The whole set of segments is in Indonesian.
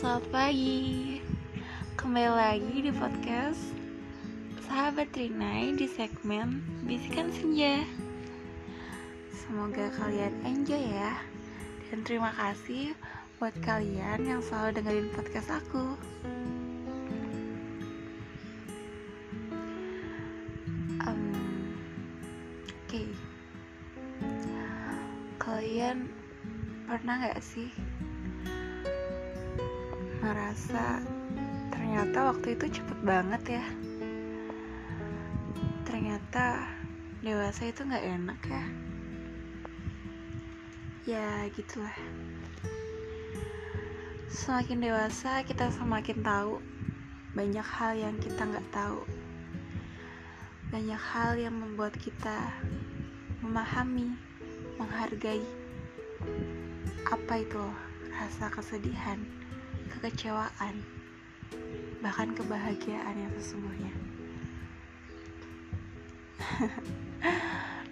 selamat pagi. Kembali lagi di podcast Sahabat Rinai di segmen Bisikan Senja. Semoga kalian enjoy ya. Dan terima kasih buat kalian yang selalu dengerin podcast aku. Um, Oke. Okay. Kalian pernah gak sih merasa ternyata waktu itu cepet banget ya. Ternyata dewasa itu nggak enak ya. Ya gitulah. Semakin dewasa kita semakin tahu banyak hal yang kita nggak tahu. Banyak hal yang membuat kita memahami menghargai apa itu rasa kesedihan kekecewaan, bahkan kebahagiaan yang sesungguhnya.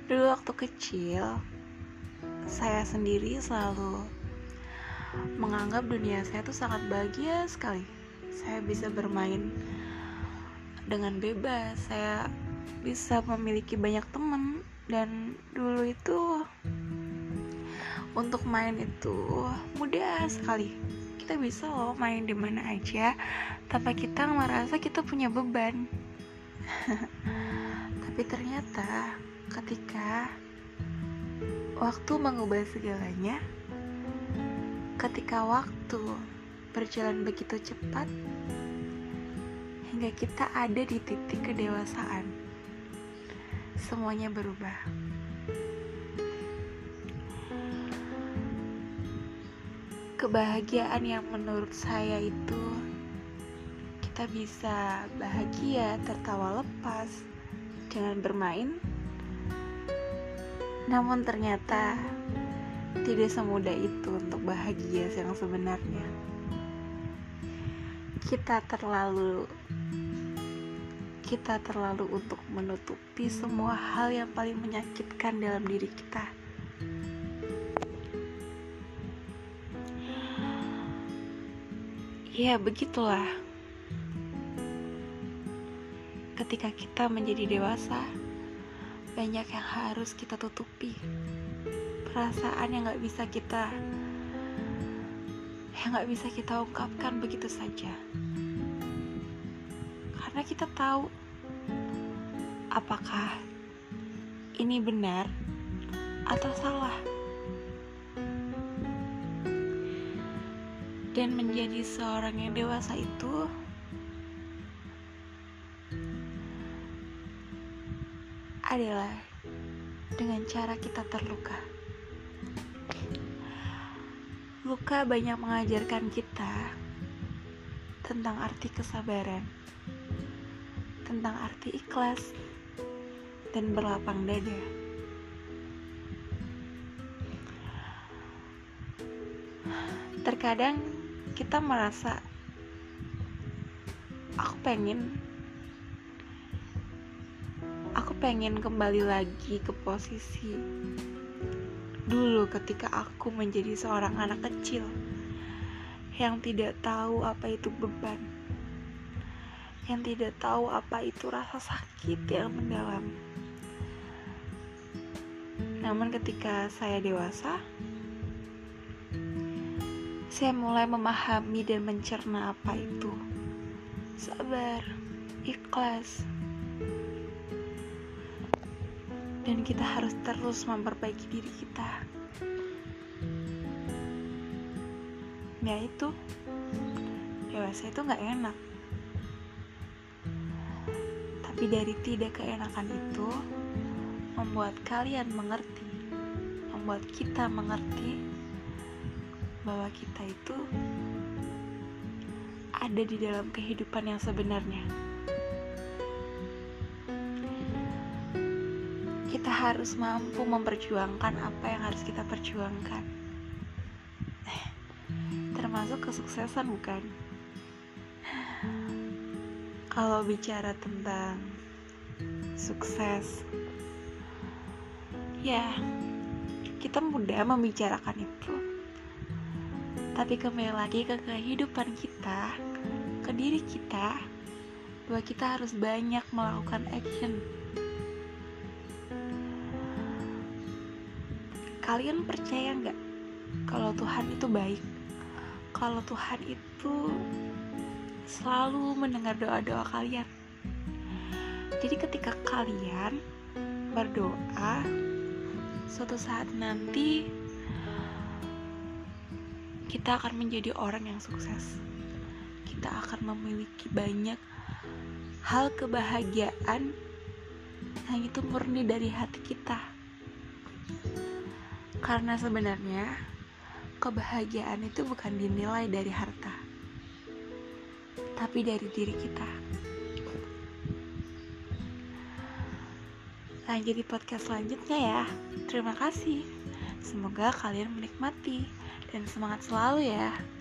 Dulu waktu kecil, saya sendiri selalu menganggap dunia saya tuh sangat bahagia sekali. Saya bisa bermain dengan bebas, saya bisa memiliki banyak teman dan dulu itu untuk main itu mudah sekali kita bisa loh main di mana aja tanpa kita merasa kita punya beban. Tapi ternyata ketika waktu mengubah segalanya ketika waktu berjalan begitu cepat hingga kita ada di titik kedewasaan semuanya berubah kebahagiaan yang menurut saya itu kita bisa bahagia tertawa lepas dengan bermain. Namun ternyata tidak semudah itu untuk bahagia yang sebenarnya. Kita terlalu kita terlalu untuk menutupi semua hal yang paling menyakitkan dalam diri kita Ya, begitulah. Ketika kita menjadi dewasa, banyak yang harus kita tutupi. Perasaan yang gak bisa kita yang gak bisa kita ungkapkan begitu saja. Karena kita tahu apakah ini benar atau salah. Dan menjadi seorang yang dewasa itu adalah dengan cara kita terluka. Luka banyak mengajarkan kita tentang arti kesabaran, tentang arti ikhlas, dan berlapang dada. Terkadang kita merasa aku pengen aku pengen kembali lagi ke posisi dulu ketika aku menjadi seorang anak kecil yang tidak tahu apa itu beban yang tidak tahu apa itu rasa sakit yang mendalam. Namun ketika saya dewasa saya mulai memahami dan mencerna apa itu sabar, ikhlas, dan kita harus terus memperbaiki diri kita. Ya itu, dewasa itu gak enak. Tapi dari tidak keenakan itu, membuat kalian mengerti, membuat kita mengerti bahwa kita itu ada di dalam kehidupan yang sebenarnya. Kita harus mampu memperjuangkan apa yang harus kita perjuangkan, termasuk kesuksesan, bukan? Kalau bicara tentang sukses, ya, kita mudah membicarakan itu Tapi kembali lagi ke kehidupan kita, ke diri kita, bahwa kita harus banyak melakukan action. Kalian percaya nggak kalau Tuhan itu baik? Kalau Tuhan itu selalu mendengar doa-doa kalian. Jadi ketika kalian berdoa, suatu saat nanti kita akan menjadi orang yang sukses. Kita akan memiliki banyak hal kebahagiaan yang itu murni dari hati kita. Karena sebenarnya kebahagiaan itu bukan dinilai dari harta, tapi dari diri kita. Lanjut di podcast selanjutnya ya. Terima kasih. Semoga kalian menikmati dan semangat selalu ya.